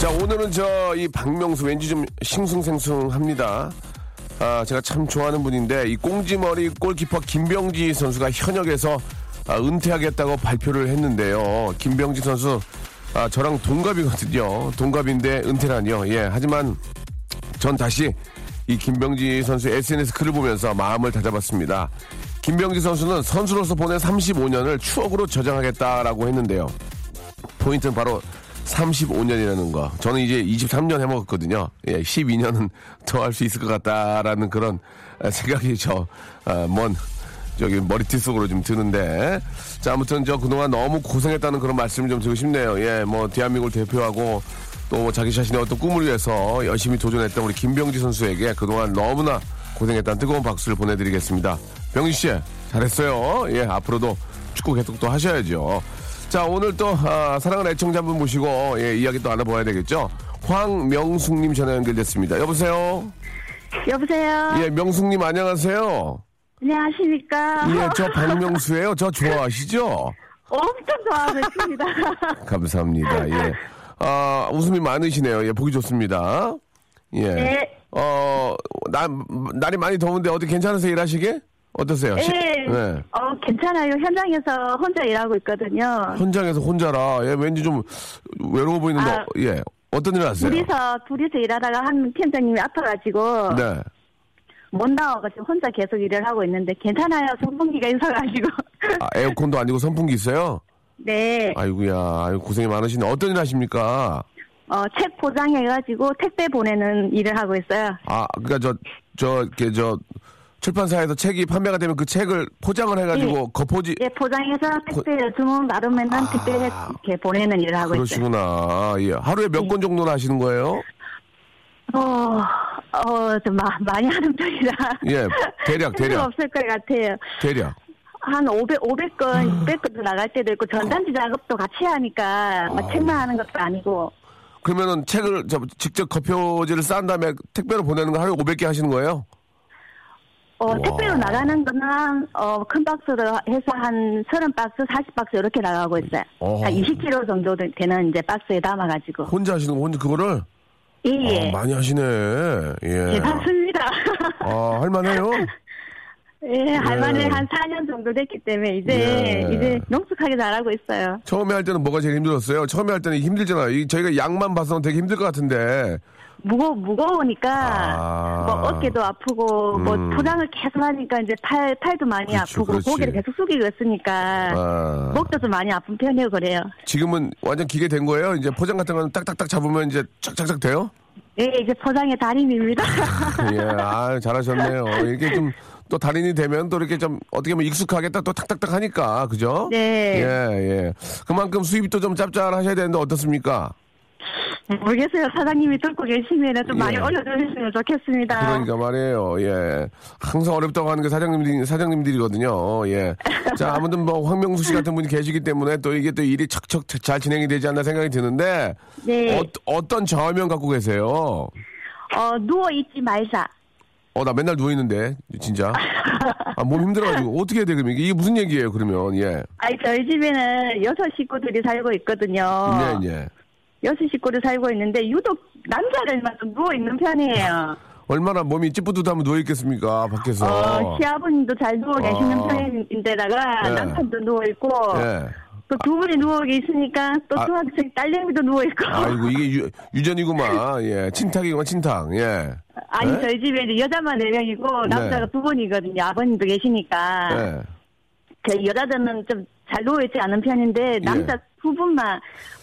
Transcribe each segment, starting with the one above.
자, 오늘은 저 이 박명수 왠지 좀 싱숭생숭합니다. 아, 제가 참 좋아하는 분인데 이 꽁지머리 골키퍼 김병지 선수가 현역에서 아, 은퇴하겠다고 발표를 했는데요. 김병지 선수 아, 저랑 동갑이거든요. 동갑인데 은퇴라니요. 예, 하지만 전 다시 이 김병지 선수의 SNS 글을 보면서 마음을 다잡았습니다. 김병지 선수는 선수로서 보낸 35년을 추억으로 저장하겠다라고 했는데요. 포인트는 바로 35년이라는 거. 저는 이제 23년 해먹었거든요. 예, 12년은 더 할 수 있을 것 같다라는 그런 아, 생각이 저, 아, 먼, 저기 머리띠 속으로 좀 드는데. 자, 아무튼 저 그동안 너무 고생했다는 그런 말씀을 좀 드리고 싶네요. 예, 뭐, 대한민국을 대표하고 또 자기 자신의 어떤 꿈을 위해서 열심히 도전했던 우리 김병지 선수에게 그동안 너무나 고생했다는 뜨거운 박수를 보내드리겠습니다. 병지 씨, 잘했어요. 예, 앞으로도 축구 계속 또 하셔야죠. 자, 오늘 또, 아, 사랑하는 애청자 한분 모시고, 예, 이야기 또 알아봐야 되겠죠? 황명숙님 전화 연결됐습니다. 여보세요? 여보세요. 예, 명숙님 안녕하세요. 안녕하십니까. 예, 저 박명수예요. 저 좋아하시죠? 엄청 좋아하고 있습니다. 감사합니다. 예. 아, 웃음이 많으시네요. 예, 보기 좋습니다. 예. 네. 어, 날, 날이 많이 더운데 어디 괜찮으세요, 일하시게? 어떠세요? 시- 네. 네. 어, 괜찮아요. 현장에서 혼자 일하고 있거든요. 현장에서 혼자라, 예, 왠지 좀 외로워 보이는데, 아. 어, 예. 어떤 일 하세요? 둘이서, 둘이서 일하다가 한 팀장님이 아파가지고. 네. 못 나와가지고 혼자 계속 일을 하고 있는데 괜찮아요. 선풍기가 있어가지고. 아, 에어컨도 아니고 선풍기 있어요? 네. 아이고야, 아이고 고생이 많으시네. 어떤 일 하십니까? 어, 책 포장해가지고 택배 보내는 일을 하고 있어요. 아, 그니까 저, 저, 이렇게 저, 출판사에서 책이 판매가 되면 그 책을 포장을 해가지고 예. 거포지. 예, 포장해서 택배 주문 받으면은 택배 이렇게 보내는 일을 하고 있어요. 그러시구나. 예. 하루에 몇건 정도나 하시는 거예요? 어, 어, 좀 마, 많이 하는 편이라. 예, 대략, 대략. 없을 것 같아요. 대략. 한 500, 500건, 아. 600건도 나갈 때도 있고, 전단지 작업도 같이 하니까, 막 책만 하는 것도 아니고, 그러면은 책을 저 직접 거표지를 싼 다음에 택배로 보내는 거 하루에 500개 하시는 거예요? 어, 택배로 나가는 거는, 어, 큰 박스로 해서 한 30박스, 40박스 이렇게 나가고 있어요. 어허. 한 20kg 정도 되- 되는 이제 박스에 담아가지고. 혼자 하시는 거, 혼자 그거를? 예, 예. 어, 많이 하시네. 예. 괜찮습니다. 아, 할만해요? 예, 할머니 예. 한 4년 정도 됐기 때문에, 이제, 예. 이제 능숙하게 잘하고 있어요. 처음에 할 때는 뭐가 제일 힘들었어요? 처음에 할 때는 힘들잖아요. 이 저희가 양만 봐서는 되게 힘들 것 같은데. 무거 무거우니까 아. 뭐 어깨도 아프고 뭐 음. 포장을 계속 하니까 이제 팔 팔도 많이 그렇죠, 아프고 그렇지. 고개를 계속 숙이고 있으니까 아. 목도 좀 많이 아픈 편이에요 그래요. 지금은 완전 기계 된 거예요? 이제 포장 같은 거는 딱딱딱 잡으면 이제 쫙쫙쫙 돼요? 예 이제 포장의 달인입니다. 예, 아, 잘하셨네요. 이게 좀 또 달인이 되면 또 이렇게 좀 어떻게 보면 익숙하겠다 또 탁탁탁 하니까, 그죠? 네. 예, 예. 그만큼 수입도 좀 짭짤하셔야 되는데 어떻습니까? 모르겠어요 사장님이 듣고 계시면 좀 많이 예. 올려주시면 좋겠습니다. 그러니까 말이에요. 예. 항상 어렵다고 하는 게 사장님들이, 사장님들이거든요. 예. 자, 아무튼 뭐 황명수 씨 같은 분이 계시기 때문에 또 이게 또 일이 척척 잘 진행이 되지 않나 생각이 드는데. 네. 어, 어떤 좌우명 갖고 계세요? 어 누워 있지 말자. 어, 나 맨날 누워있는데, 진짜. 아, 몸 힘들어가지고. 어떻게 해야 돼, 그러면? 이게 무슨 얘기예요, 그러면? 예. 아니 저희 집에는 여섯 식구들이 살고 있거든요. 예, 예. 여섯 식구를 살고 있는데 유독 남자들만 좀 누워 있는 편이에요. 얼마나 몸이 찌뿌듯하면 누워 있겠습니까, 밖에서. 어, 시아버님도 잘 누워 계시는 어. 편인데다가 네. 남편도 누워 있고 예. 또두 분이 누워 계시니까 또 아. 중학생 딸내미도 누워 있고 아이고, 이게 유, 유전이구만. 예. 친탁이구만, 친탁. 예. 아니 네? 저희 집에 이제 여자만 네 명이고 남자가 두 분이거든요. 아버님도 계시니까 예. 저희 여자들은 좀 잘 누워 있지 않은 편인데 남자 두 분만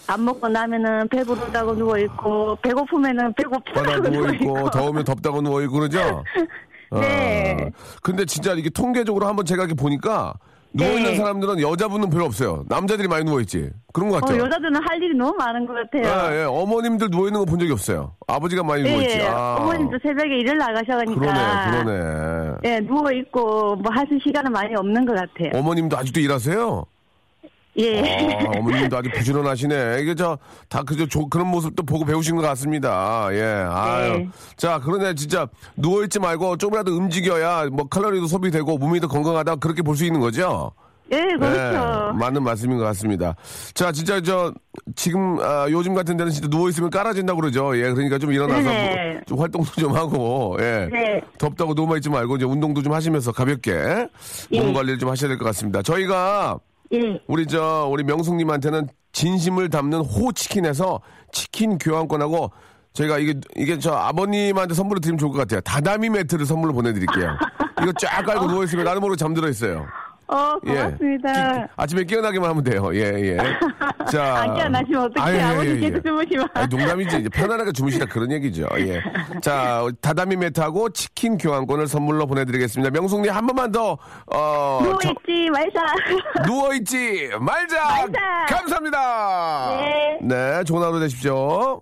밥 먹고 나면은 배부르다고 누워 있고 배고프면은 배고프다고 누워 있고 더우면 덥다고 누워 있고, 그러죠? 네. 어, 근데 진짜 이게 통계적으로 한번 제가 이렇게 보니까, 누워 있는 네. 사람들은 여자분은 별로 없어요. 남자들이 많이 누워 있지. 그런 것 어, 같죠? 여자들은 할 일이 너무 많은 것 같아요. 예, 예. 어머님들 누워 있는 거 본 적이 없어요. 아버지가 많이 누워 있지. 예, 아. 어머님도 새벽에 일을 나가셔가니까 그러네, 그러네. 예, 누워 있고 뭐 하실 시간은 많이 없는 것 같아요. 어머님도 아직도 일하세요? 예. 아, 어머님도 아주 부지런하시네. 이게 저, 다 그저 조- 그런 모습도 보고 배우신 것 같습니다. 예, 아유. 네. 자, 그러네. 진짜 누워있지 말고 조금이라도 움직여야 뭐 칼로리도 소비되고 몸이 더 건강하다. 그렇게 볼 수 있는 거죠? 예, 네, 그렇죠. 맞는 말씀인 것 같습니다. 자, 진짜 저, 지금, 아, 요즘 같은 데는 진짜 누워 있으면 깔아진다고 그러죠. 예, 그러니까 좀 일어나서 네네. 뭐, 좀 활동도 좀 하고, 예. 네. 덥다고 누워만 있지 말고 이제 운동도 좀 하시면서 가볍게 예. 몸 관리를 좀 하셔야 될 것 같습니다. 저희가 예. 우리 저 우리 명숙님한테는 진심을 담는 호치킨에서 치킨 교환권하고 저희가 이게 이게 저 아버님한테 선물로 드리면 좋을 것 같아요. 다다미 매트를 선물로 보내드릴게요. 이거 쫙 깔고 누워 있으면 나도 모르게 잠들어 있어요. 어, 고맙습니다. 끼- 끼- 아침에 깨어나기만 하면 돼요. 예, 예. 자. 안 깨어나시면 어떡해. 아유, 예, 아버님께서 예. 주무시면. 아니, 농담이지. 이제 편안하게 주무시라 그런 얘기죠. 예. 자, 다다미 매트하고 치킨 교환권을 선물로 보내드리겠습니다. 명숙님 한 번만 더, 어, 저- 누워있지 말자. 누워있지 말자. 말자. 감사합니다. 네. 네, 좋은 하루 되십시오.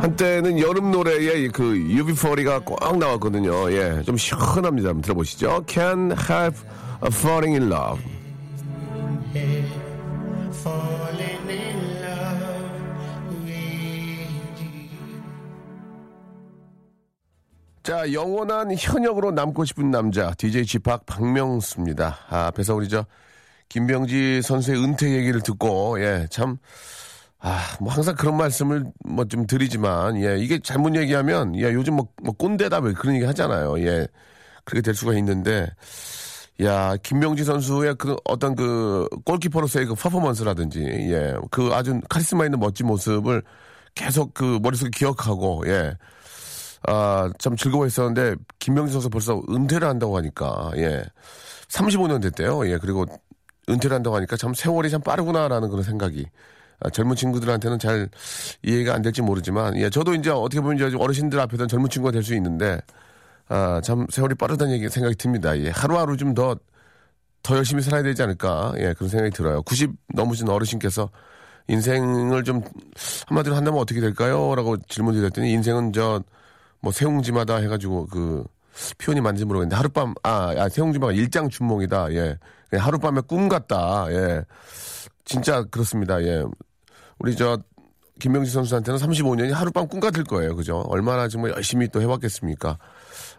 한때는 여름 노래에 그 UB40가 꽉 나왔거든요. 예, 좀 시원합니다. 한번 들어보시죠. Can't help falling in love. 자, 영원한 현역으로 남고 싶은 남자, DJ 지팍 박명수입니다. 아, 앞에서 우리 저, 김병지 선수의 은퇴 얘기를 듣고, 예, 참, 아, 뭐 항상 그런 말씀을 뭐 좀 드리지만, 예, 이게 잘못 얘기하면, 예, 요즘 뭐, 뭐 꼰대다 뭐 그런 얘기 하잖아요. 예, 그렇게 될 수가 있는데, 야, 김병지 선수의 그 어떤 그 골키퍼로서의 그 퍼포먼스라든지, 예, 그 아주 카리스마 있는 멋진 모습을 계속 그 머릿속에 기억하고, 예, 아, 참 즐거워했었는데, 김명진 선수 벌써 은퇴를 한다고 하니까, 예. 35년 됐대요. 예. 그리고 은퇴를 한다고 하니까 참 세월이 참 빠르구나라는 그런 생각이. 아, 젊은 친구들한테는 잘 이해가 안 될지 모르지만, 예. 저도 이제 어떻게 보면 이제 어르신들 앞에서는 젊은 친구가 될 수 있는데, 아, 참 세월이 빠르다는 얘기 생각이 듭니다. 예. 하루하루 좀 더, 더 열심히 살아야 되지 않을까. 예. 그런 생각이 들어요. 90 넘으신 어르신께서 인생을 좀 한마디로 한다면 어떻게 될까요? 라고 질문 드렸더니 인생은 저, 뭐 세웅지마다 해가지고 그 표현이 맞는지 모르겠는데 하룻밤 아, 아 세웅지마가 일장 춘몽이다 예 그냥 하룻밤의 꿈 같다 예 진짜 그렇습니다 예 우리 저 김명지 선수한테는 35년이 하룻밤 꿈 같을 거예요 그죠 얼마나 정말 열심히 또 해왔겠습니까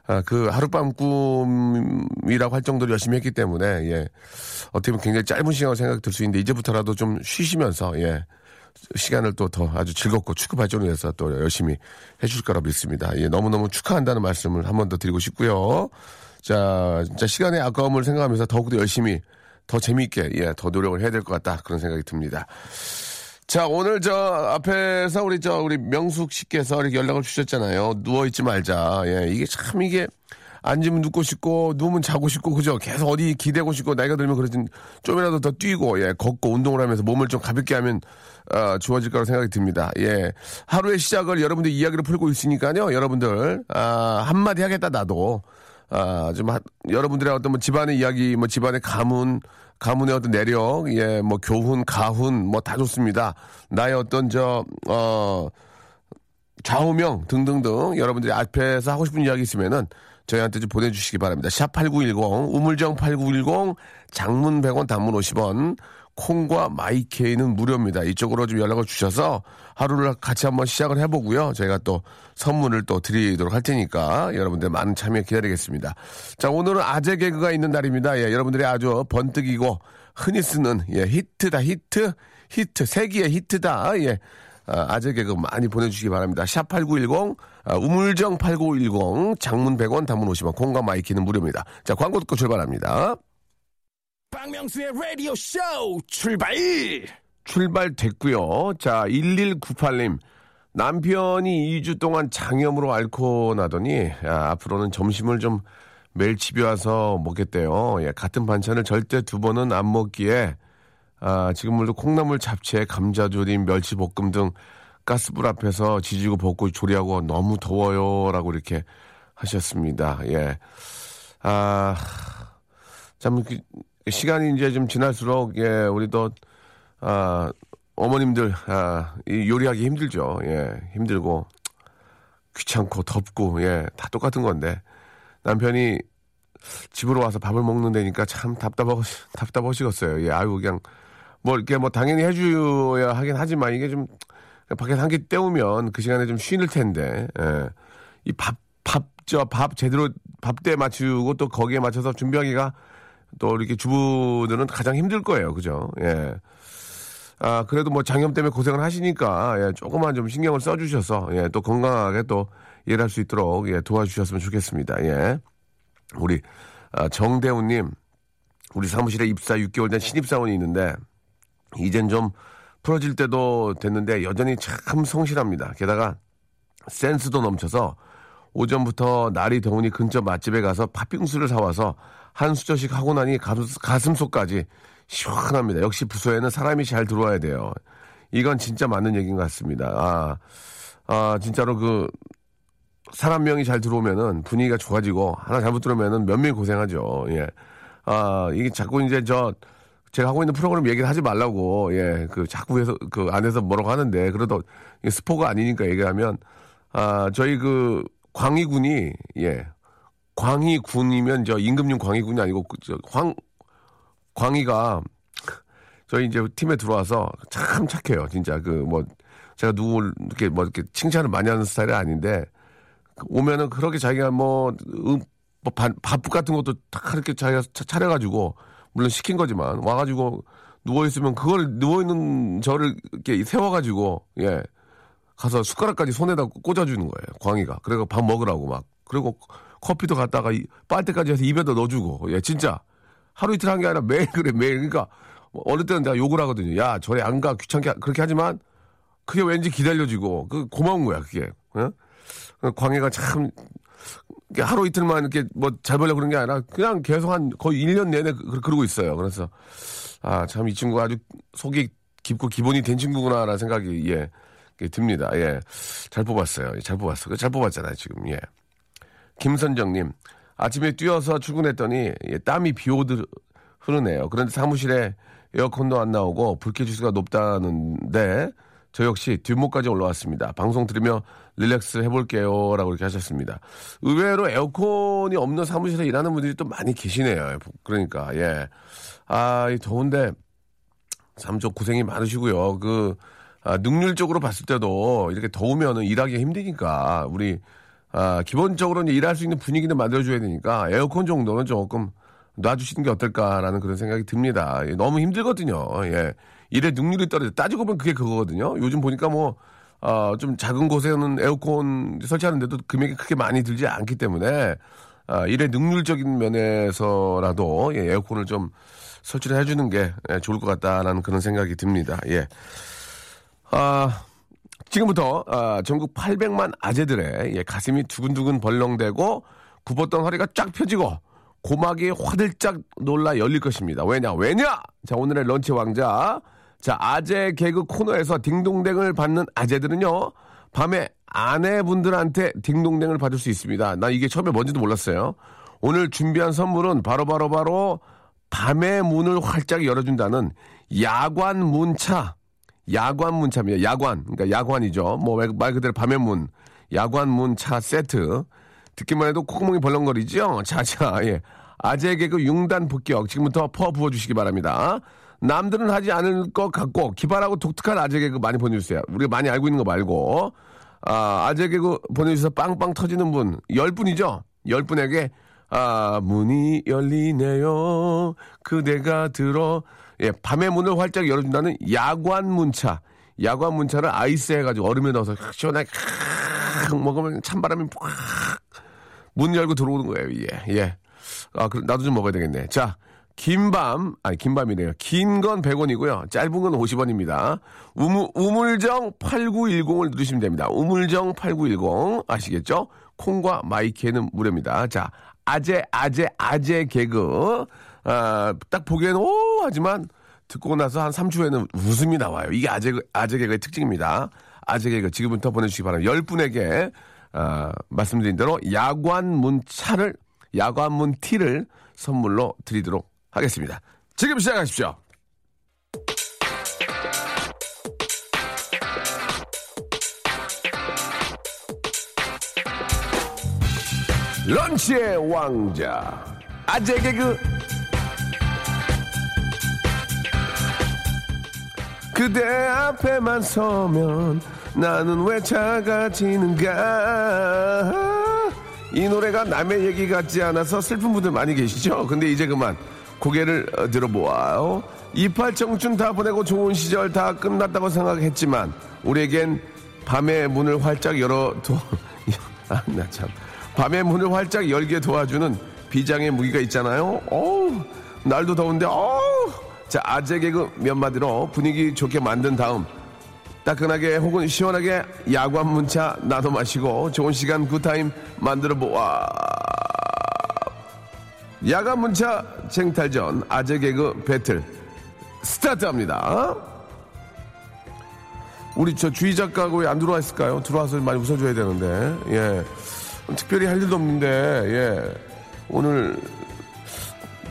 아, 그 하룻밤 꿈이라고 할 정도로 열심히 했기 때문에 예 어떻게 보면 굉장히 짧은 시간을 생각이 들수 있는데 이제부터라도 좀 쉬시면서 예 시간을 또 더 아주 즐겁고 축구 발전을 위해서 또 열심히 해줄 거라 믿습니다. 예, 너무너무 축하한다는 말씀을 한 번 더 드리고 싶고요. 자, 진짜 시간의 아까움을 생각하면서 더욱더 열심히 더 재미있게 예, 더 노력을 해야 될 것 같다 그런 생각이 듭니다. 자, 오늘 저 앞에서 우리 저 우리 명숙 씨께서 이렇게 연락을 주셨잖아요. 누워 있지 말자. 예, 이게 참 이게 앉으면 눕고 싶고 누우면 자고 싶고 그죠? 계속 어디 기대고 싶고 나이가 들면 그러진 좀이라도 더 뛰고 예, 걷고 운동을 하면서 몸을 좀 가볍게 하면 어, 좋아질 거라고 생각이 듭니다. 예. 하루의 시작을 여러분들 이야기를 풀고 있으니까요. 여러분들 아, 한마디 하겠다 나도 아, 좀 하- 여러분들의 어떤 뭐 집안의 이야기, 뭐 집안의 가문, 가문의 어떤 내력, 예, 뭐 교훈, 가훈, 뭐 다 좋습니다. 나의 어떤 저, 어, 좌우명 등등등 여러분들이 앞에서 하고 싶은 이야기 있으면은 저희한테 좀 보내주시기 바랍니다. 샵 8910, 우물정 8910, 장문 100원, 단문 50원, 콩과 마이케이는 무료입니다. 이쪽으로 좀 연락을 주셔서 하루를 같이 한번 시작을 해보고요. 저희가 또 선물을 또 드리도록 할 테니까 여러분들 많은 참여 기다리겠습니다. 자, 오늘은 아재 개그가 있는 날입니다. 예, 여러분들이 아주 번뜩이고 흔히 쓰는 예, 히트다, 히트, 히트, 세기의 히트다. 예. 아재 개그 많이 보내주시기 바랍니다. 샵 8910, 아, 우물정 8910, 장문 100원, 단문 50원, 콩과 마이케이는 무료입니다. 자, 광고 듣고 출발합니다. 박명수의 라디오 쇼 출발! 출발됐고요. 자, 1198님. 남편이 2주 동안 장염으로 앓고 나더니 야, 앞으로는 점심을 좀 멸치비 와서 먹겠대요. 예, 같은 반찬을 절대 두 번은 안 먹기에 아, 지금물도 콩나물 잡채, 감자조림, 멸치볶음 등 가스불 앞에서 지지고 볶고 조리하고 너무 더워요라고 이렇게 하셨습니다. 예. 아, 참 그, 시간이 이제 좀 지날수록 예, 우리 도 아, 어머님들 아, 이 요리하기 힘들죠. 예, 힘들고 귀찮고 덥고 예, 다 똑같은 건데 남편이 집으로 와서 밥을 먹는 데니까 참 답답하고 답답하시겠어요. 예, 아유 그냥 뭐 이렇게 뭐 당연히 해줘야 하긴 하지만 이게 좀 밖에 서 한개 때우면 그 시간에 좀 쉬는 텐데 예. 이밥 밥저밥 제대로 밥 때 맞추고 또 거기에 맞춰서 준비하기가 또 이렇게 주부들은 가장 힘들 거예요, 그죠? 예. 아 그래도 뭐 장염 때문에 고생을 하시니까 예, 조금만 좀 신경을 써주셔서 예, 또 건강하게 또 일할 수 있도록 예, 도와주셨으면 좋겠습니다. 예. 우리 아, 정대훈님 우리 사무실에 입사 6개월 된 신입사원이 있는데 이젠 좀 풀어질 때도 됐는데 여전히 참 성실합니다. 게다가 센스도 넘쳐서 오전부터 날이 더우니 근처 맛집에 가서 팥빙수를 사와서 한 수저씩 하고 나니 가슴, 속까지 시원합니다. 역시 부서에는 사람이 잘 들어와야 돼요. 이건 진짜 맞는 얘기인 것 같습니다. 아, 아 진짜로 그 사람 명이 잘 들어오면은 분위기가 좋아지고 하나 잘못 들어오면은 몇 명이 고생하죠. 예. 아, 이게 자꾸 이제 저 제가 하고 있는 프로그램 얘기를 하지 말라고 예 그 자꾸 해서 그 안에서 뭐라고 하는데 그래도 스포가 아니니까 얘기하면 아 저희 그 광희군이 예 광희군이면 저 임금님 광희군이 아니고 그 저광 광희가 저희 이제 팀에 들어와서 참 착해요. 진짜 그 뭐 제가 누구 이렇게 뭐 이렇게 칭찬을 많이 하는 스타일이 아닌데 오면은 그렇게 자기가 뭐, 음, 뭐 밥, 밥 같은 것도 다 그렇게 자기가 차려가지고 물론 시킨 거지만 와가지고 누워 있으면 그걸 누워 있는 저를 이렇게 세워가지고 예 가서 숟가락까지 손에다 꽂아주는 거예요 광희가. 그리고 밥 먹으라고 막. 그리고 커피도 갖다가 빨대까지 해서 입에다 넣어주고. 예 진짜 하루 이틀 한 게 아니라 매일 그래 매일 그러니까 어느 때는 내가 욕을 하거든요 야 저리 안가 귀찮게 그렇게 하지만 그게 왠지 기다려지고 그 고마운 거야 그게 예? 광희가 참 하루 이틀만 이렇게 뭐잘 벌려 그런 게 아니라 그냥 계속 한 거의 1년 내내 그, 그러고 있어요. 그래서 아, 참 이 친구가 아주 속이 깊고 기본이 된 친구구나라는 생각이 예, 듭니다. 예. 잘 뽑았어요. 잘 뽑았어. 잘 뽑았잖아요, 지금. 예. 김선정님, 아침에 뛰어서 출근했더니 예, 땀이 비 오듯 흐르네요. 그런데 사무실에 에어컨도 안 나오고 불쾌 지수가 높다는데 저 역시 뒷목까지 올라왔습니다. 방송 들으며 릴렉스 해볼게요. 라고 이렇게 하셨습니다. 의외로 에어컨이 없는 사무실에 일하는 분들이 또 많이 계시네요. 그러니까, 예. 아, 이 더운데 참좀 고생이 많으시고요. 그, 아, 능률적으로 봤을 때도 이렇게 더우면은 일하기 힘드니까 우리, 아, 기본적으로 는 일할 수 있는 분위기는 만들어줘야 되니까 에어컨 정도는 조금 놔주시는 게 어떨까라는 그런 생각이 듭니다. 예, 너무 힘들거든요. 예. 일의 능률이 떨어져. 따지고 보면 그게 그거거든요. 요즘 보니까 뭐, 어, 좀 작은 곳에는 에어컨 설치하는데도 금액이 크게 많이 들지 않기 때문에, 아, 일의 능률적인 면에서라도, 예, 에어컨을 좀 설치를 해주는 게 예, 좋을 것 같다라는 그런 생각이 듭니다. 예. 아, 지금부터, 아, 전국 800만 아재들의 예, 가슴이 두근두근 벌렁대고 굽었던 허리가 쫙 펴지고 고막이 화들짝 놀라 열릴 것입니다. 왜냐? 왜냐? 자, 오늘의 런치 왕자. 자, 아재 개그 코너에서 딩동댕을 받는 아재들은요, 밤에 아내분들한테 딩동댕을 받을 수 있습니다. 나 이게 처음에 뭔지도 몰랐어요. 오늘 준비한 선물은 바로바로바로 바로 바로 밤의 문을 활짝 열어준다는 야관 문차. 야관 문차입니다. 야관. 그러니까 야관이죠. 뭐 말 그대로 밤의 문. 야관 문차 세트. 듣기만 해도 콧구멍이 벌렁거리죠? 자자, 예. 아재 개그 융단 폭격. 지금부터 퍼 부어주시기 바랍니다. 남들은 하지 않을 것 같고 기발하고 독특한 아재 개그 많이 보내주세요. 우리가 많이 알고 있는 거 말고 아, 아재 개그 보내주셔서 빵빵 터지는 분 10분이죠? 10분에게 아, 문이 열리네요. 그대가 들어 예, 밤의 문을 활짝 열어준다는 야관 문차 야관 문차를 아이스 해가지고 얼음에 넣어서 시원하게 칵 먹으면 찬바람이 팍 문 열고 들어오는 거예요. 예, 예. 아, 그럼 나도 좀 먹어야 되겠네. 자, 긴밤, 아니, 긴밤이네요. 긴 건 100원이고요. 짧은 건 50원입니다. 우물, 우물정 8910을 누르시면 됩니다. 우물정 8910. 아시겠죠? 콩과 마이케는 무료입니다. 자, 아재, 아재, 아재 개그. 아, 딱 보기에는, 오! 하지만 듣고 나서 한 3주에는 웃음이 나와요. 이게 아재, 아재 개그의 특징입니다. 아재 개그 지금부터 보내주시기 바랍니다. 10분에게, 아, 말씀드린 대로 야관 문 차를, 야관 문 티를 선물로 드리도록 하겠습니다. 지금 시작하십시오. 런치의 왕자 아재 개그 그대 앞에만 서면 나는 왜 작아지는가? 이 노래가 남의 얘기 같지 않아서 슬픈 분들 많이 계시죠? 근데 이제 그만. 고개를 어, 들어보아요. 이팔 청춘 다 보내고 좋은 시절 다 끝났다고 생각했지만 우리에겐 밤의 문을 활짝 열어둬 아나 참. 밤의 문을 활짝 열게 도와주는 비장의 무기가 있잖아요. 어우, 날도 더운데, 어우. 자, 아재 개그 몇 마디로 분위기 좋게 만든 다음, 따끈하게 혹은 시원하게 야관 문차 나눠 마시고 좋은 시간 굿타임 만들어 보아. 야간 문차 쟁탈전 아재 개그 배틀 스타트합니다. 우리 저 주희 작가가 왜 안 들어와 있을까요? 들어와서 많이 웃어줘야 되는데, 예. 특별히 할 일도 없는데, 예. 오늘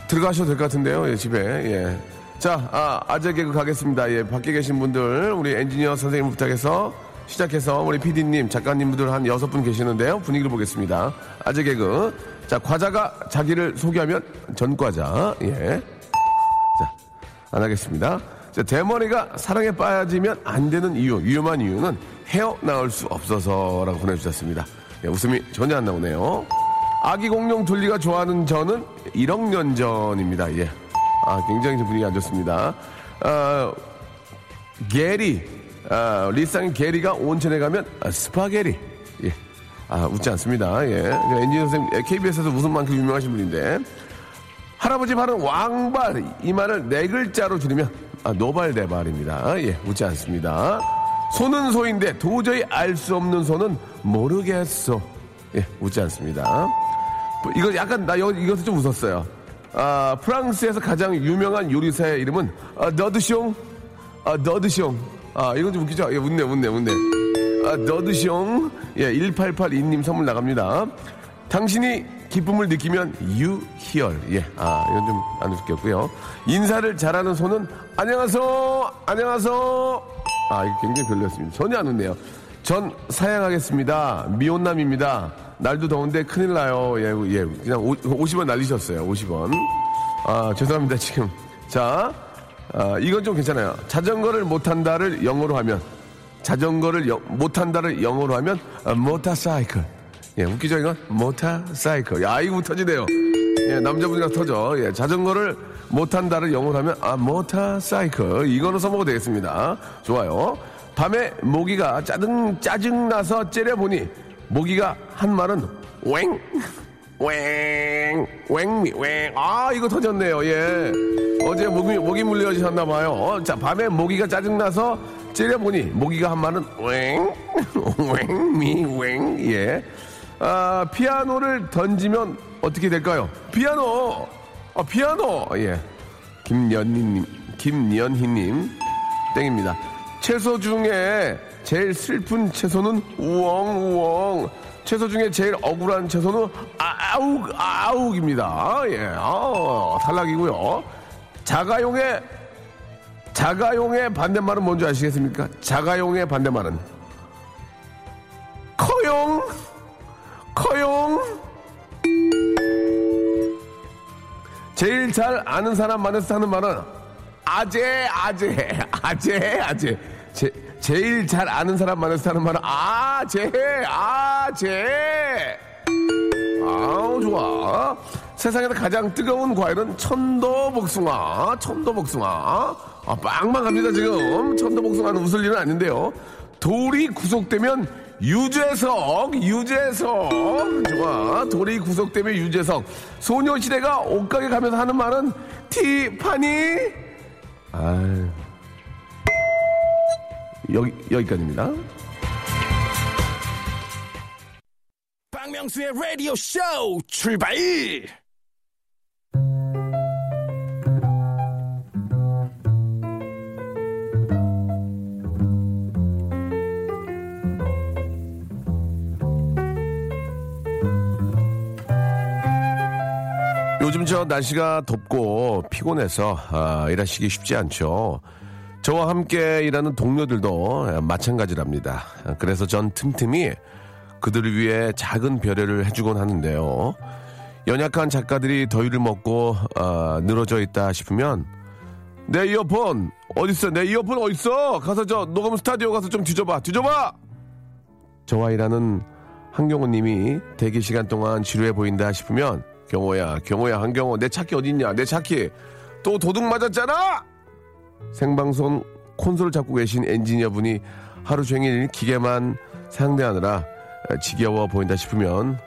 들어가셔도 될 것 같은데요, 예, 집에, 예. 자, 아, 아재 개그 가겠습니다. 예, 밖에 계신 분들, 우리 엔지니어 선생님 부탁해서 시작해서 우리 PD님, 작가님들 한 여섯 분 계시는데요. 분위기를 보겠습니다. 아재 개그. 자, 과자가 자기를 소개하면 전과자, 예. 자, 안 하겠습니다. 자, 대머리가 사랑에 빠지면 안 되는 이유, 위험한 이유는 헤어나올 수 없어서라고 보내주셨습니다. 예, 웃음이 전혀 안 나오네요. 아기 공룡 둘리가 좋아하는 전은 1억 년 전입니다. 예. 아, 굉장히 분위기 안 좋습니다. 아, 게리, 아, 리쌍 게리가 온천에 가면 아, 스파게리. 예. 아, 웃지 않습니다. 예. 엔지니어 선생님, KBS에서 웃음 만큼 유명하신 분인데. 할아버지 발은 왕발, 이 말을 네 글자로 줄이면, 아, 노발대발입니다. 예, 웃지 않습니다. 소는 소인데 도저히 알 수 없는 소는 모르겠어. 예, 웃지 않습니다. 이거 약간 나 여, 이것도 좀 웃었어요. 아, 프랑스에서 가장 유명한 요리사의 이름은 아, 너드숑. 아, 너드숑. 아, 이건 좀 웃기죠? 예, 웃네, 웃네, 웃네. 아, 너드숑. 예, 1882님 선물 나갑니다. 당신이 기쁨을 느끼면 유희열. 예, 아, 이건 좀 안 웃겼고요. 인사를 잘하는 손은 안녕하세요. 안녕하세요. 아, 이거 굉장히 별로였습니다. 전혀 안 웃네요. 전 사양하겠습니다. 미혼남입니다. 날도 더운데 큰일 나요. 예, 예. 그냥 오, 50원 날리셨어요. 50원. 아, 죄송합니다. 지금. 자, 아, 이건 좀 괜찮아요. 자전거를 못한다를 영어로 하면, 자전거를 여, 못한다를 영어로 하면, 아, 모타사이클. 예, 웃기죠, 이건? 모타사이클. 야, 이거 터지네요. 예, 남자분이랑 터져. 예, 자전거를 못한다를 영어로 하면, 아, 모타사이클. 이거는 써먹어도 되겠습니다. 좋아요. 밤에 모기가 짜증, 짜증나서 째려보니, 모기가 한 말은, 웽! 웽! 웽미, 웽. 아, 이거 터졌네요, 예. 어제 모기, 모기 물려주셨나 봐요. 어, 자, 밤에 모기가 짜증나서 째려보니, 모기가 한 말은, 웽! 웽미, 웽. 예. 아, 피아노를 던지면 어떻게 될까요? 피아노! 아, 피아노! 예. 김연희님, 김연희님, 땡입니다. 채소 중에 제일 슬픈 채소는 우엉우엉. 채소 중에 제일 억울한 채소는 아욱, 아욱입니다. 예, 아, 탈락이고요. 자가용의, 자가용의 반대말은 뭔지 아시겠습니까? 자가용의 반대말은 커용, 커용. 제일 잘 아는 사람 만나서 하는 말은 아재, 아재, 아재, 아재. 제, 제일 잘 아는 사람 만나서 하는 말은 아재, 아재. 아우, 좋아. 세상에서 가장 뜨거운 과일은 천도복숭아, 천도복숭아. 아, 빵만 갑니다, 지금. 천도복숭아는 웃을 일은 아닌데요. 돌이 구속되면 유재석, 유재석. 좋아. 돌이 구속되면 유재석. 소녀시대가 옷가게 가면서 하는 말은 티파니? 아유. 여기, 여기까지입니다. 박명수의 라디오 쇼 출발! 요즘 저 날씨가 덥고 피곤해서 아, 일하시기 쉽지 않죠. 저와 함께 일하는 동료들도 마찬가지랍니다. 그래서 전 틈틈이 그들을 위해 작은 배려를 해주곤 하는데요. 연약한 작가들이 더위를 먹고 아, 늘어져 있다 싶으면 내 이어폰 어딨어? 내 이어폰 어딨어? 가서 저 녹음 스타디오 가서 좀 뒤져봐. 뒤져봐. 저와 일하는 한경호님이 대기 시간 동안 지루해 보인다 싶으면 경호야, 경호야, 한경호, 내 차키 어딨냐? 내 차키 또 도둑 맞았잖아. 생방송 콘솔을 잡고 계신 엔지니어분이 하루 종일 기계만 상대하느라 지겨워 보인다 싶으면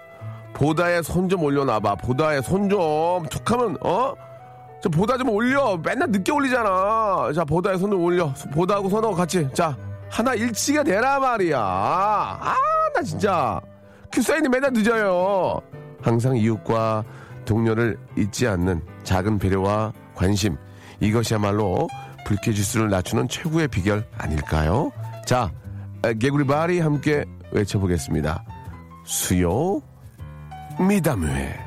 보다에 손 좀 올려놔봐. 보다에 손 좀 툭하면 어? 저 보다 좀 올려. 맨날 늦게 올리잖아. 자 보다에 손 좀 올려. 보다하고 손하고 같이 자 하나 일치가 되라 말이야. 아 나 진짜 큐사인이 맨날 늦어요. 항상 이웃과 동료를 잊지 않는 작은 배려와 관심 이것이야말로 불쾌지수를 낮추는 최고의 비결 아닐까요? 자, 개구리바리 함께 외쳐보겠습니다. 수요 미담회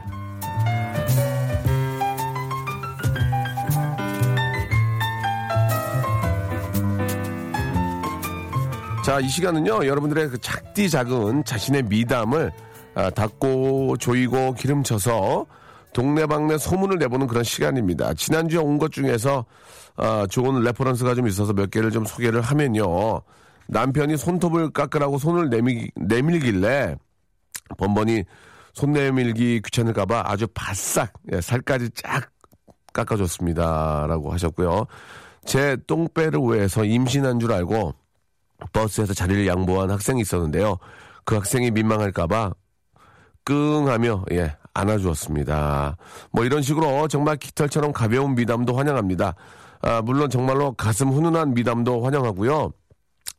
자, 이 시간은요, 여러분들의 그 작디 작은 자신의 미담을 아, 닦고 조이고 기름쳐서 동네방네 소문을 내보는 그런 시간입니다. 지난주에 온 것 중에서 아, 좋은 reference가 좀 있어서 몇 개를 좀 소개를 하면요. 남편이 손톱을 깎으라고 손을 내밀, 내밀길래 번번이 손 내밀기 귀찮을까봐 아주 바싹 예, 살까지 쫙 깎아줬습니다. 라고 하셨고요. 제 똥배를 위해서 임신한 줄 알고 버스에서 자리를 양보한 학생이 있었는데요. 그 학생이 민망할까봐 끙하며 예 안아주었습니다. 뭐 이런 식으로 정말 깃털처럼 가벼운 미담도 환영합니다. 아, 물론 정말로 가슴 훈훈한 미담도 환영하고요.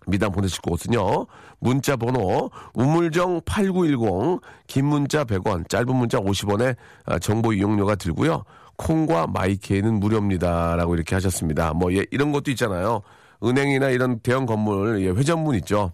미담 보내실 곳은요. 문자 번호 우물정 8910 긴 문자 100원 짧은 문자 50원에 아, 정보 이용료가 들고요. 콩과 마이케이는 무료입니다라고 이렇게 하셨습니다. 뭐 예, 이런 것도 있잖아요. 은행이나 이런 대형 건물 예, 회전문 있죠.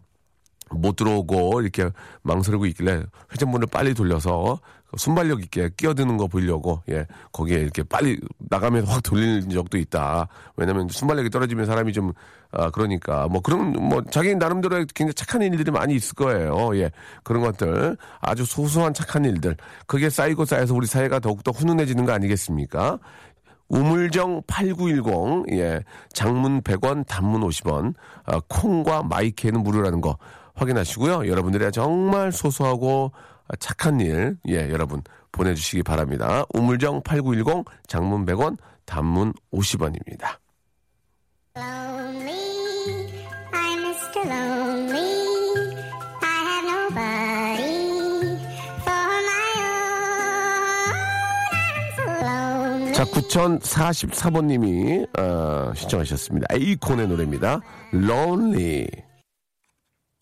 못 들어오고 이렇게 망설이고 있길래 회전문을 빨리 돌려서 순발력 있게 끼어드는 거 보려고 예 거기에 이렇게 빨리 나가면 확 돌리는 적도 있다. 왜냐면 순발력이 떨어지면 사람이 좀 아, 그러니까 뭐 그런 뭐 자기 나름대로 굉장히 착한 일들이 많이 있을 거예요. 예 그런 것들 아주 소소한 착한 일들 그게 쌓이고 쌓여서 우리 사회가 더욱더 훈훈해지는 거 아니겠습니까? 우물정 8910, 예, 장문 100원, 단문 50원, 아, 콩과 마이케는 무료라는 거 확인하시고요. 여러분들의 정말 소소하고 착한 일, 예, 여러분 보내주시기 바랍니다. 우물정 8910, 장문 100원, 단문 50원입니다. Lonely, I'm Mr. Lonely. I have nobody for my own. I'm so lonely. 자, 9044번님이 어, 신청하셨습니다. 에이콘의 노래입니다. Lonely.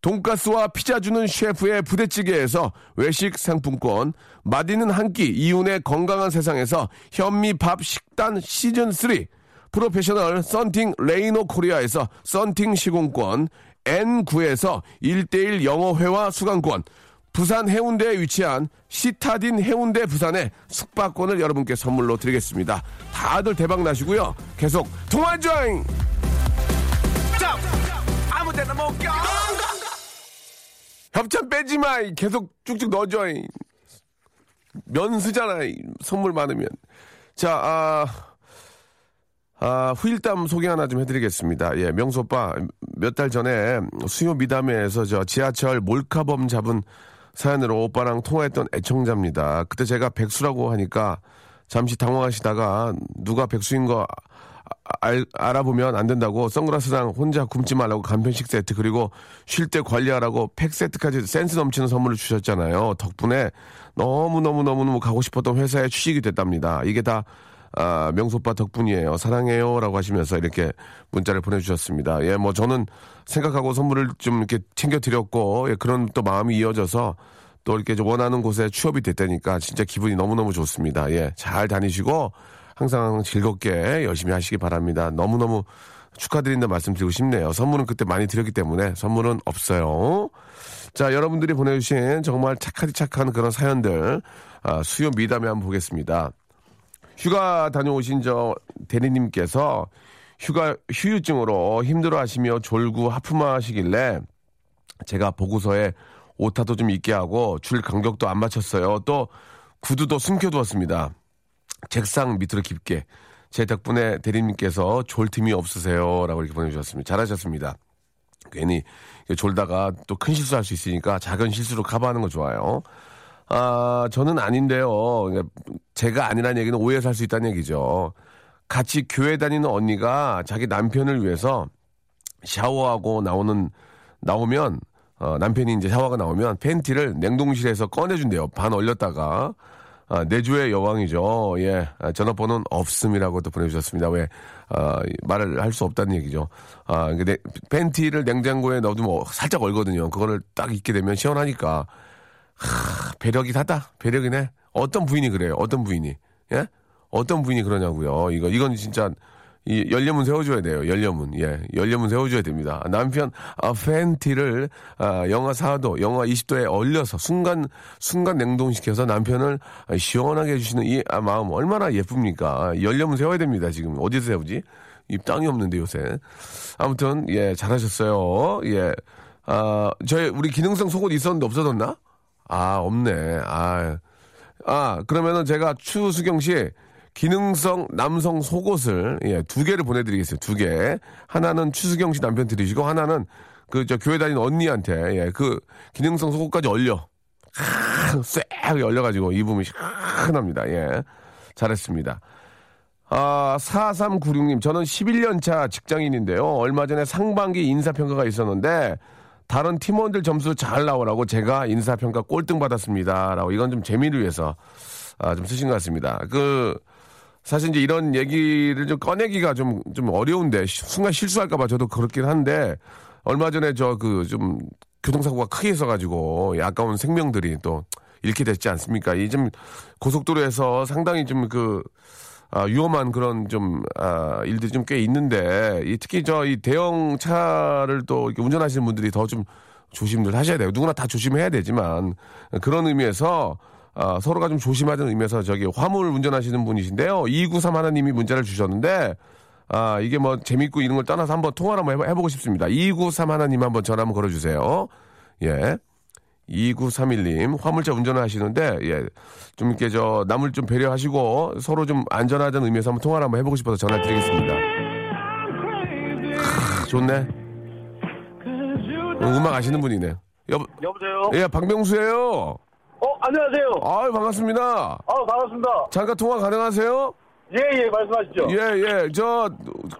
돈가스와 피자 주는 셰프의 부대찌개에서 외식 상품권, 맛있는 한 끼 이윤의 건강한 세상에서 현미밥 식단 시즌 3, 프로페셔널 썬팅 레이노 코리아에서 썬팅 시공권, N9에서 1대1 영어회화 수강권, 부산 해운대에 위치한 시타딘 해운대 부산의 숙박권을 여러분께 선물로 드리겠습니다. 다들 대박 나시고요. 계속 통화 조잉! 협찬 빼지 마. 이. 계속 쭉쭉 넣어줘. 이. 면수잖아. 이. 선물 많으면. 자, 아, 아, 후일담 소개 하나 좀 해드리겠습니다. 예, 명수 오빠, 몇 달 전에 수요 미담회에서 저 지하철 몰카범 잡은 사연으로 오빠랑 통화했던 애청자입니다. 그때 제가 백수라고 하니까 잠시 당황하시다가 누가 백수인 거 알, 알아보면 안 된다고 선글라스랑 혼자 굶지 말라고 간편식 세트 그리고 쉴 때 관리하라고 팩 세트까지 센스 넘치는 선물을 주셨잖아요. 덕분에 너무너무너무너무 가고 싶었던 회사에 취직이 됐답니다. 이게 다 아, 명소빠 덕분이에요. 사랑해요. 라고 하시면서 이렇게 문자를 보내주셨습니다. 예, 뭐 저는 생각하고 선물을 좀 이렇게 챙겨드렸고, 예, 그런 또 마음이 이어져서 또 이렇게 좀 원하는 곳에 취업이 됐다니까 진짜 기분이 너무너무 좋습니다. 예, 잘 다니시고 항상 즐겁게 열심히 하시기 바랍니다. 너무너무 축하드린다 말씀드리고 싶네요. 선물은 그때 많이 드렸기 때문에 선물은 없어요. 자, 여러분들이 보내주신 정말 착하디 착한 그런 사연들, 아, 수요 미담에 한번 보겠습니다. 휴가 다녀오신 저 대리님께서 휴가 휴유증으로 힘들어하시며 졸고 하품하시길래 제가 보고서에 오타도 좀 있게 하고 줄 간격도 안 맞췄어요. 또 구두도 숨겨두었습니다. 책상 밑으로 깊게 제 덕분에 대리님께서 졸 틈이 없으세요 라고 이렇게 보내주셨습니다. 잘하셨습니다. 괜히 졸다가 또 큰 실수할 수 있으니까 작은 실수로 커버하는 거 좋아요. 아, 저는 아닌데요. 그러니까 제가 아니라는 얘기는 오해 살수 있다는 얘기죠. 같이 교회 다니는 언니가 자기 남편을 위해서 샤워하고 나오는, 나오면, 어, 남편이 이제 샤워가 나오면 팬티를 냉동실에서 꺼내준대요. 반 얼렸다가. 아, 내주의 여왕이죠. 예. 아, 전화번호는 없음이라고 또 보내주셨습니다. 왜, 아, 말을 할 수 없다는 얘기죠. 아, 근데 팬티를 냉장고에 넣어두면 살짝 얼거든요. 그거를 딱 입게 되면 시원하니까. 하, 배력이 하다. 배력이네. 어떤 부인이 그래요? 어떤 부인이? 예? 어떤 부인이 그러냐고요. 이거 이건 진짜 이 연료문 세워줘야 돼요. 연료문. 예, 연료문 세워줘야 됩니다. 남편 아, 팬티를 아, 영하 4도, 영하 20도에 얼려서 순간 순간 냉동시켜서 남편을 아, 시원하게 해주시는 이 아, 마음 얼마나 예쁩니까? 연료문 세워야 됩니다. 지금 어디서 세우지? 이 땅이 없는데 요새. 아무튼 예 잘하셨어요. 예. 아 저희 우리 기능성 속옷 있었는데 없어졌나? 아, 없네. 아, 아, 그러면은 제가 추수경 씨 기능성 남성 속옷을 예, 두 개를 보내드리겠습니다. 두 개. 하나는 추수경 씨 남편 드리시고 하나는 그 저 교회 다니는 언니한테 예, 그 기능성 속옷까지 얼려. 쎄 열려가지고 입으면 시원합니다. 예. 잘했습니다. 아, 4396님, 저는 11년 차 직장인인데요. 얼마 전에 상반기 인사평가가 있었는데, 다른 팀원들 점수 잘 나오라고 제가 인사평가 꼴등 받았습니다. 라고 이건 좀 재미를 위해서 아, 좀 쓰신 것 같습니다. 그 사실 이제 이런 얘기를 좀 꺼내기가 좀, 좀 어려운데 순간 실수할까봐 저도 그렇긴 한데 얼마 전에 저 그 좀 교통사고가 크게 있어가지고 아까운 생명들이 또 잃게 됐지 않습니까? 이 좀 고속도로에서 상당히 좀 그 아, 위험한 그런 좀, 아, 일들이 좀 꽤 있는데, 이 특히 저 이 대형 차를 또 운전하시는 분들이 더 좀 조심들 하셔야 돼요. 누구나 다 조심해야 되지만, 그런 의미에서, 아, 서로가 좀 조심하는 의미에서 저기 화물 운전하시는 분이신데요. 293 하나님이 문자를 주셨는데, 아, 이게 뭐 재밌고 이런 걸 떠나서 한번 통화를 한번 해보, 해보고 싶습니다. 293 하나님 한번 전화 한번 걸어주세요. 예. 2931님, 화물차 운전을 하시는데, 예, 좀 이렇게 저, 남을 좀 배려하시고, 서로 좀 안전하다는 의미에서 한번 통화를 한번 해보고 싶어서 전화 드리겠습니다. 크, 좋네. 어, 음악 아시는 분이네. 여, 여보세요? 예, 박명수예요 어, 안녕하세요. 아유, 반갑습니다. 아, 반갑습니다. 잠깐 통화 가능하세요? 예, 예, 말씀하시죠. 예, 예, 저,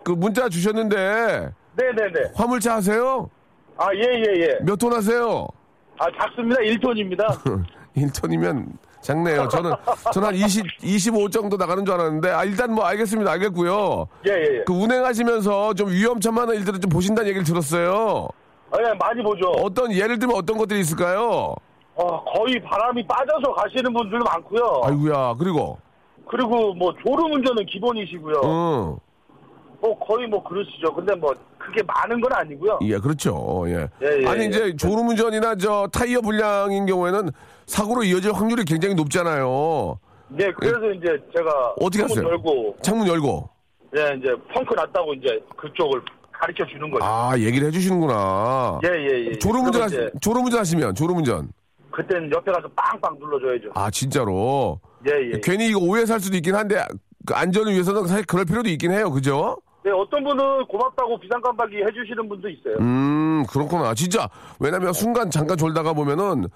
그 문자 주셨는데, 네네네. 화물차 하세요? 아, 예, 예, 예. 몇 톤 하세요? 아, 작습니다. 1톤입니다. 1톤이면 작네요. 저는, 저는 한 20, 25 정도 나가는 줄 알았는데, 아, 일단 뭐 알겠습니다. 알겠고요. 예, 예, 예. 그 운행하시면서 좀 위험천만한 일들을 좀 보신다는 얘기를 들었어요. 아, 예, 많이 보죠. 어떤 예를 들면 어떤 것들이 있을까요? 어, 거의 바람이 빠져서 가시는 분들도 많고요. 아이고야 그리고 그리고 뭐 졸음 운전은 기본이시고요. 응. 뭐 거의 뭐 그러시죠. 근데 뭐 그게 많은 건 아니고요. 예, 그렇죠. 예. 예, 예, 아니, 예. 이제 졸음운전이나 저 타이어 불량인 경우에는 사고로 이어질 확률이 굉장히 높잖아요. 네, 그래서 이제 제가 어떻게 창문 하세요? 열고 창문 열고. 예, 이제 펑크 났다고 이제 그쪽을 가르쳐 주는 거죠. 아, 얘기를 해주시는구나. 예, 예, 예. 졸음운전, 하시, 졸음운전 하시면, 졸음운전. 그때는 옆에 가서 빵빵 눌러줘야죠. 아, 진짜로. 예, 예. 괜히 이거 오해 살 수도 있긴 한데, 그 안전을 위해서는 사실 그럴 필요도 있긴 해요. 그죠? 네, 어떤 분은 고맙다고 비상 깜빡이 해주시는 분도 있어요. 음, 그렇구나. 진짜. 왜냐면 순간 잠깐 졸다가 보면은,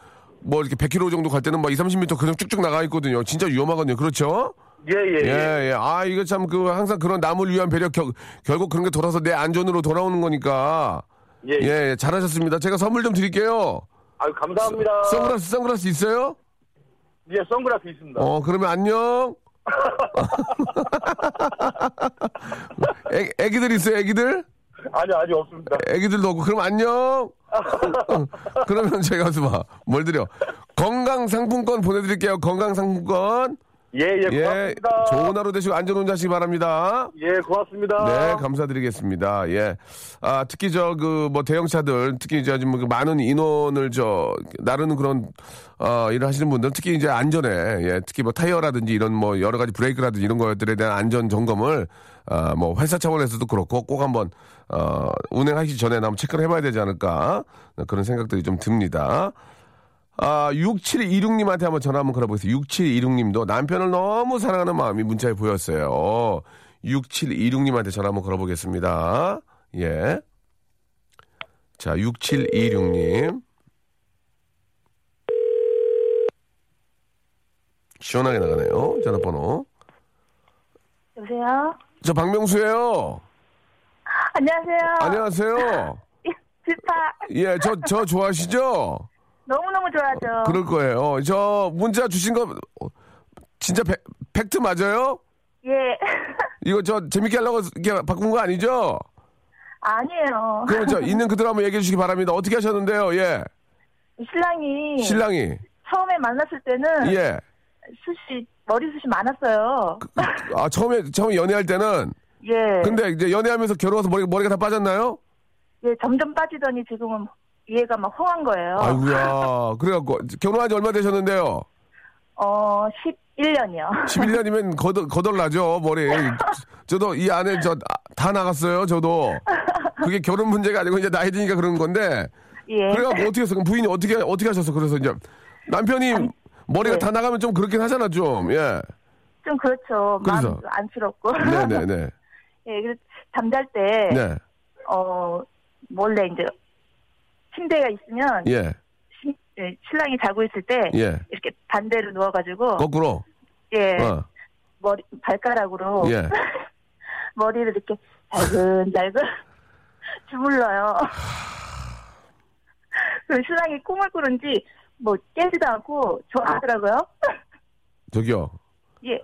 뭐 이렇게 100km 정도 갈 때는 막 2, 30m 그냥 쭉쭉 나가 있거든요. 진짜 위험하거든요. 그렇죠? 예, 예, 예, 예. 예. 아, 이거 참, 그, 항상 그런 남을 위한 배려, 겨, 결국 그런 게 돌아서 내 안전으로 돌아오는 거니까. 예, 예. 예, 예, 잘하셨습니다. 제가 선물 좀 드릴게요. 아유, 감사합니다. 선글라스, 선글라스 있어요? 예, 선글라스 있습니다. 어, 그러면 안녕. 애, 애기들 있어요, 애기들? 아니요, 아직 없습니다. 애기들도 없고, 그럼 안녕. 그러면 제가 가서 봐. 뭘 드려? 건강상품권 보내드릴게요. 건강상품권. 예, 예, 예, 고맙습니다. 좋은 하루 되시고 안전운전 하시기 바랍니다. 예, 고맙습니다. 네, 감사드리겠습니다. 예. 아, 특히 저, 그, 뭐, 대형차들, 특히 이제 아주 뭐 많은 인원을 저, 나르는 그런, 어, 일을 하시는 분들, 특히 이제 안전에, 예, 특히 뭐 타이어라든지 이런 뭐 여러 가지 브레이크라든지 이런 것들에 대한 안전 점검을, 아, 뭐 회사 차원에서도 그렇고 꼭 한번, 어, 운행하기 전에 한번 체크를 해봐야 되지 않을까. 그런 생각들이 좀 듭니다. 아, 6726님한테 한번 전화 한번 걸어보겠습니다. 6726님도 남편을 너무 사랑하는 마음이 문자에 보였어요. 6726님한테 전화 한번 걸어보겠습니다. 예. 자, 6726님. 시원하게 나가네요. 전화번호. 여보세요? 저 박명수예요. 안녕하세요. 안녕하세요. 스파 예, 저, 저 좋아하시죠? 너무너무 좋아하죠. 그럴 거예요. 저 문자 주신 거 진짜 팩, 팩트 맞아요? 예. 이거 저 재밌게 하려고 이렇게 바꾼 거 아니죠? 아니에요. 그럼 저 있는 그대로 한번 얘기해 주시기 바랍니다. 어떻게 하셨는데요? 예. 신랑이 신랑이. 처음에 만났을 때는 예. 숱이 머리숱이 많았어요. 아, 처음에, 처음에 연애할 때는. 예. 근데 이제 연애하면서 결혼해서 머리, 머리가 다 빠졌나요? 예, 점점 빠지더니 지금은 얘가 막 홍한 거예요. 아이고야. 그래갖고, 결혼한 지 얼마 되셨는데요? 어, 11년이요. 11년이면 거덜, 거덜나죠, 머리. 저도 이 안에 저, 아, 다 나갔어요, 저도. 그게 결혼 문제가 아니고 이제 나이 드니까 그런 건데. 예. 그래갖고 어떻게 했어? 부인이 어떻게, 어떻게 하셨어? 그래서 이제 남편이 머리가 네. 다 나가면 좀 그렇긴 하잖아, 좀. 예. 좀 그렇죠. 그래서? 마음도 안쓰럽고. 네네네. 예, 그래서 잠잘 때, 네. 어, 몰래 이제 침대가 있으면, 예. 신- 예, 신랑이 자고 있을 때, 예. 이렇게 반대로 누워가지고, 거꾸로. 예, 어. 머리, 발가락으로, 예. 머리를 이렇게 잘근잘근 주물러요. 그 신랑이 꿈을 꾸는지, 뭐, 깨지도 않고, 좋아하더라고요. 저기요. 예.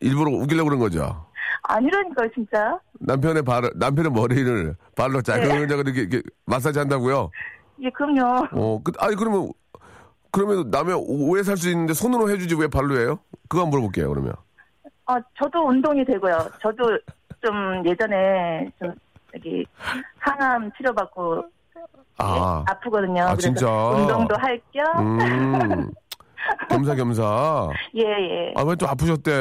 일부러 우기려고 그런 거죠. 아니라니까요, 진짜. 남편의 발을, 남편의 머리를 발로 자글자글 이렇게, 이렇게 마사지 한다고요? 예, 그럼요. 어, 그, 아니, 그러면, 그러면 남의 오해 살 수 있는데 손으로 해주지 왜 발로 해요? 그거 한번 물어볼게요, 그러면. 어, 저도 운동이 되고요. 저도 좀 예전에 좀 여기 항암 치료받고 아, 아프거든요. 아, 진짜? 운동도 할 겸. 음. 겸사겸사. 예, 예. 아, 왜 또 아프셨대?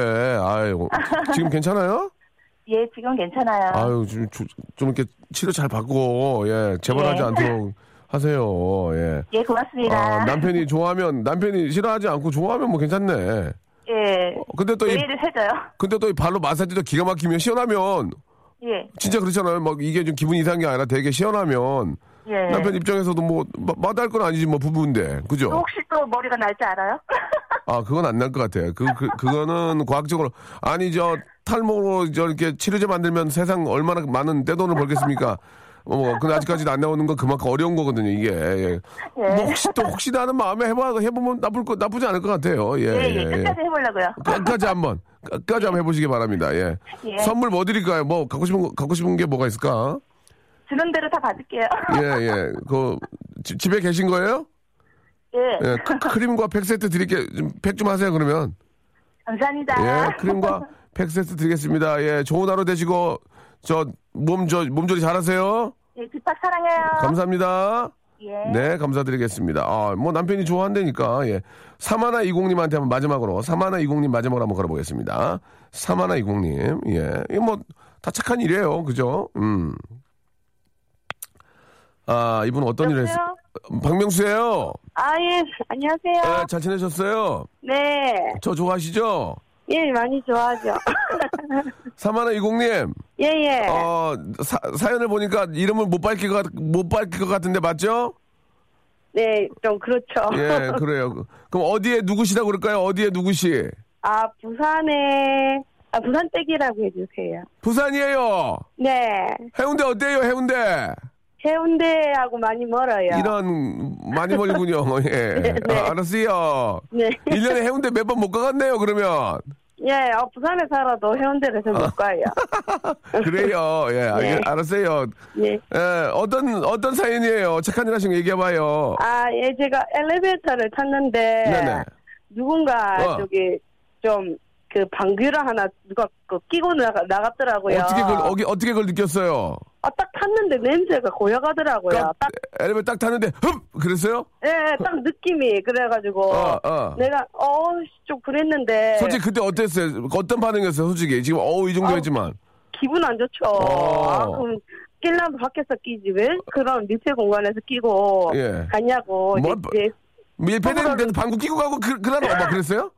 아유, 지금 괜찮아요? 예, 지금 괜찮아요. 아유, 좀, 좀, 좀 이렇게 치료 잘 받고, 예, 재발하지 예. 않도록 하세요, 예. 예, 고맙습니다. 아, 남편이 좋아하면, 남편이 싫어하지 않고 좋아하면 뭐 괜찮네. 예. 근데 또 이, 해줘요. 근데 또 이 발로 마사지도 기가 막히면 시원하면, 예. 진짜 그렇잖아요. 막 이게 좀 기분 이상한 게 아니라 되게 시원하면, 예. 남편 입장에서도 뭐, 마- 마다할 건 아니지, 뭐, 부부인데. 그죠? 또 혹시 또 머리가 날줄 알아요? 아, 그건 안 날 것 같아요. 그, 그, 그거는 과학적으로. 아니, 저, 탈모로 저렇게 치료제 만들면 세상 얼마나 많은 떼돈을 벌겠습니까? 어, 뭐, 근데 아직까지도 안 나오는 건 그만큼 어려운 거거든요, 이게. 예. 예. 뭐, 혹시 또, 혹시나 하는 마음에 해봐, 해보면 나쁠 거, 나쁘지 않을 것 같아요. 예, 예, 예, 예. 예. 끝까지 해보려고요. 끝까지 한 번. 끝까지 한번 해보시기 바랍니다. 예. 예. 선물 뭐 드릴까요? 뭐, 갖고 싶은, 거- 갖고 싶은 게 뭐가 있을까? 주는 대로 다 받을게요. 예, 예. 그, 지- 집에 계신 거예요? 예. 예, 크, 크림과 팩 세트 드릴게, 좀, 팩좀 하세요, 그러면. 감사합니다. 예, 크림과 팩 세트 드리겠습니다. 예, 좋은 하루 되시고, 저, 몸, 저, 몸조리 잘하세요. 예, 집합 사랑해요. 감사합니다. 예. 네, 감사드리겠습니다. 아, 뭐 남편이 좋아한다니까, 예. 사마나 이공님한테 한번 마지막으로, 사마나 이공님 마지막으로 한번 걸어보겠습니다. 사마나 이공님, 예. 이거 뭐, 다 착한 일이에요. 그죠? 음. 아, 이분 어떤 일을 했어요? 박명수예요 아, 예. 안녕하세요. 예, 잘 지내셨어요? 네. 저 좋아하시죠? 예, 많이 좋아하죠. 사마나 이공님, 예, 예. 어, 사, 사연을 보니까 이름을 못 밝힐 것, 같- 못 밝힐 것 같은데 맞죠? 네, 좀 그렇죠. 예, 그래요. 그럼 어디에 누구시다고 그럴까요? 어디에 누구시? 아, 부산에, 아, 부산 댁이라고 해주세요. 부산이에요. 네. 해운대 어때요, 해운대? 해운대하고 많이 멀어요. 이런, 많이 멀군요. 예. 네, 네. 아, 알았어요. 네. 1년에 해운대 몇 번 못 가갔네요, 그러면. 예, 어, 부산에 살아도 해운대를 잘못 가요. 그래요. 예, 알, 네. 알 았어요. 예. 예, 어떤, 어떤 사연이에요? 착한 일 하신 거 얘기해봐요. 아, 예, 제가 엘리베이터를 탔는데, 네네. 누군가 어. 저기 좀 그 방귀를 하나 누가 그 끼고 나가, 나갔더라고요. 어떻게 그걸, 어기- 어떻게 그걸 느꼈어요? 아, 딱 탔는데 냄새가 고여가더라고요. 딱, 딱, 엘리베이터 딱 타는데, 흡! 그랬어요? 예, 예, 딱 느낌이 그래가지고 어, 어. 내가 어, 좀 그랬는데 솔직히 그때 어땠어요? 어떤 반응이었어요, 솔직히? 지금, 어우, 이 정도 아우, 했지만. 기분 안 좋죠. 어. 아, 그럼 끼려면 밖에서 끼지 왜 그런 밑에 공간에서 끼고 예. 갔냐고 뭐, 이제 밀폐되는데 방구 끼고 가고, 그, 그러나, 막 그랬어요?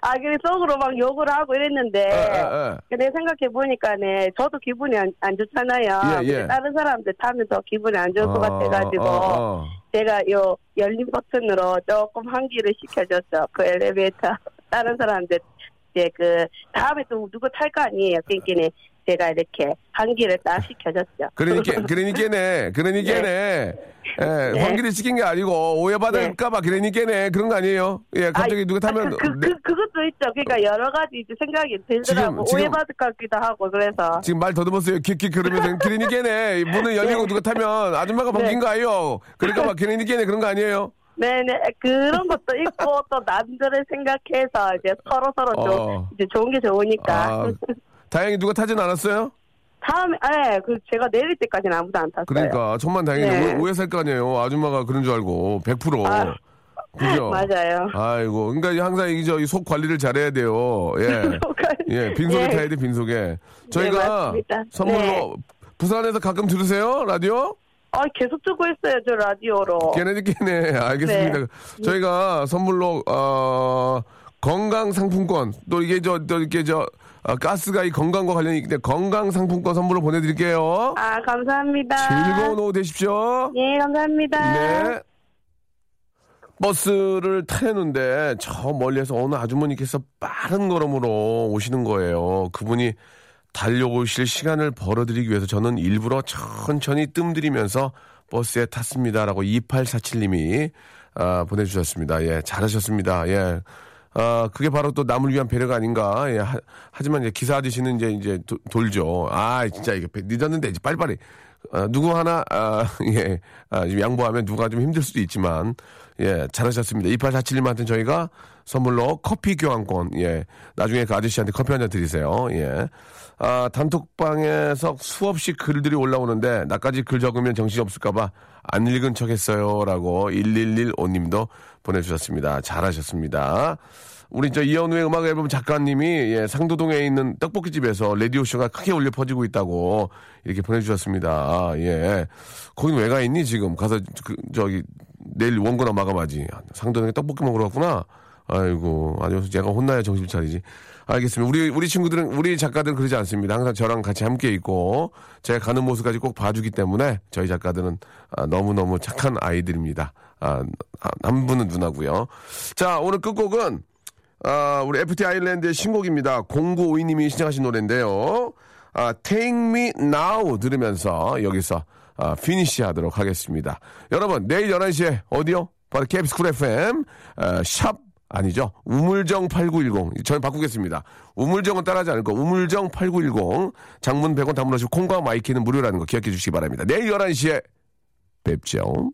아, 그래 속으로 막 욕을 하고 이랬는데 예. 근데 생각해 보니까 네 저도 기분이 안, 안 좋잖아요. 예, 예. 다른 사람들 타면 더 기분이 안 좋을 것 어, 같아가지고 어, 어. 제가 요 열린 버튼으로 조금 환기를 시켜줬죠. 그 엘리베이터 다른 사람들 이제 그 다음에 또 누구 탈 거 아니에요. 그러니까 제가 이렇게 환기를 딱 시켜줬죠. 그러니까, 그러니까네, 그러니까네. 예, 네. 환기를 시킨 게 아니고, 오해받을까봐 그러니까네. 그런 거 아니에요? 예, 갑자기 아이, 누가 타면. 아, 그, 그, 네, 그, 그 것도 있죠. 그러니까 여러 가지 이제 생각이 들더라고. 지금- 오해받을 것 같기도 하고 그래서. 지금 말 더듬었어요. 킥킥 그러면서 그러니까네. 문을 열리고 누가 타면 아줌마가 바뀐 네. 거 아니에요? 그러니까 막 그러니까네 그런 거 아니에요? 네네 그런 것도 있고 또 남들을 생각해서 이제 서로 서로 좀 어. 이제 좋은 게 좋으니까. 아, 다행히 누가 타진 않았어요? 다음에 예, 그 제가 내릴 때까지는 아무도 안 탔어요. 그러니까 천만 다행이네. 네. 오- 오해 살 거 아니에요. 아줌마가 그런 줄 알고 100%. 아, 그죠? 맞아요. 아이고, 그러니까 항상 이 저 속 관리를 잘해야 돼요. 예, 예, 빈속에 예. 타야 돼 빈속에. 저희가 맞습니다. 선물로 네. 부산에서 가끔 들으세요 라디오? 아 계속 듣고 있어요 저 라디오로. 걔네들 걔네 알겠습니다. 네. 저희가 선물로 어 건강 상품권 또 이게 저 또 이렇게 저 어, 가스가 이 건강과 관련이 있기 때문에 건강 상품권 선물로 보내드릴게요. 아 감사합니다. 즐거운 오후 되십시오. 예 감사합니다. 네. 버스를 타려는데 저 멀리에서 어느 아주머니께서 빠른 걸음으로 오시는 거예요. 그분이 달려오실 시간을 벌어드리기 위해서 저는 일부러 천천히 뜸들이면서 버스에 탔습니다라고 2847님이 아, 보내주셨습니다. 예, 잘하셨습니다. 예. 아, 그게 바로 또 남을 위한 배려가 아닌가. 예, 하, 하지만 이제 기사 아저씨는 이제, 이제 도- 돌죠. 아, 진짜 이게 늦었는데 이제 빨리빨리. 아, 누구 하나, 아, 예, 아, 좀 양보하면 누가 좀 힘들 수도 있지만, 예, 잘하셨습니다. 2847님한테 저희가 선물로 커피 교환권, 예, 나중에 그 아저씨한테 커피 한 잔 드리세요. 예. 아, 단톡방에서 수없이 글들이 올라오는데, 나까지 글 적으면 정신이 없을까봐 안 읽은 척 했어요. 라고 1115님도 보내주셨습니다. 잘하셨습니다. 우리 저 이현우의 음악 앨범 작가님이 예, 상도동에 있는 떡볶이집에서 라디오 쇼가 크게 울려 퍼지고 있다고 이렇게 보내주셨습니다. 아, 예. 거긴 왜 가 있니 지금? 가서 그, 저기 내일 원고나 마감하지. 상도동에 떡볶이 먹으러 갔구나. 아이고, 아주 제가 혼나야 정신 차리지. 알겠습니다. 우리, 우리 친구들은, 우리 작가들은 그러지 않습니다. 항상 저랑 같이 함께 있고, 제가 가는 모습까지 꼭 봐주기 때문에 저희 작가들은 아, 너무 너무 착한 아이들입니다. 아, 한 분은 누나고요 자, 오늘 끝곡은, 아, 우리 FT 아일랜드의 신곡입니다. 0952님이 신청하신 노래인데요. 아, Take Me Now 들으면서 여기서 아, finish 하도록 하겠습니다. 여러분, 내일 11시에 어디요? 바로 KBS 쿨 FM, 아, 샵 아니죠. 우물정 8910. 저는 바꾸겠습니다. 우물정은 따라하지 않을 거. 우물정 8910. 장문 100원 담으시고 콩과 마이케이는 무료라는 거 기억해 주시기 바랍니다. 내일 11시에 뵙죠.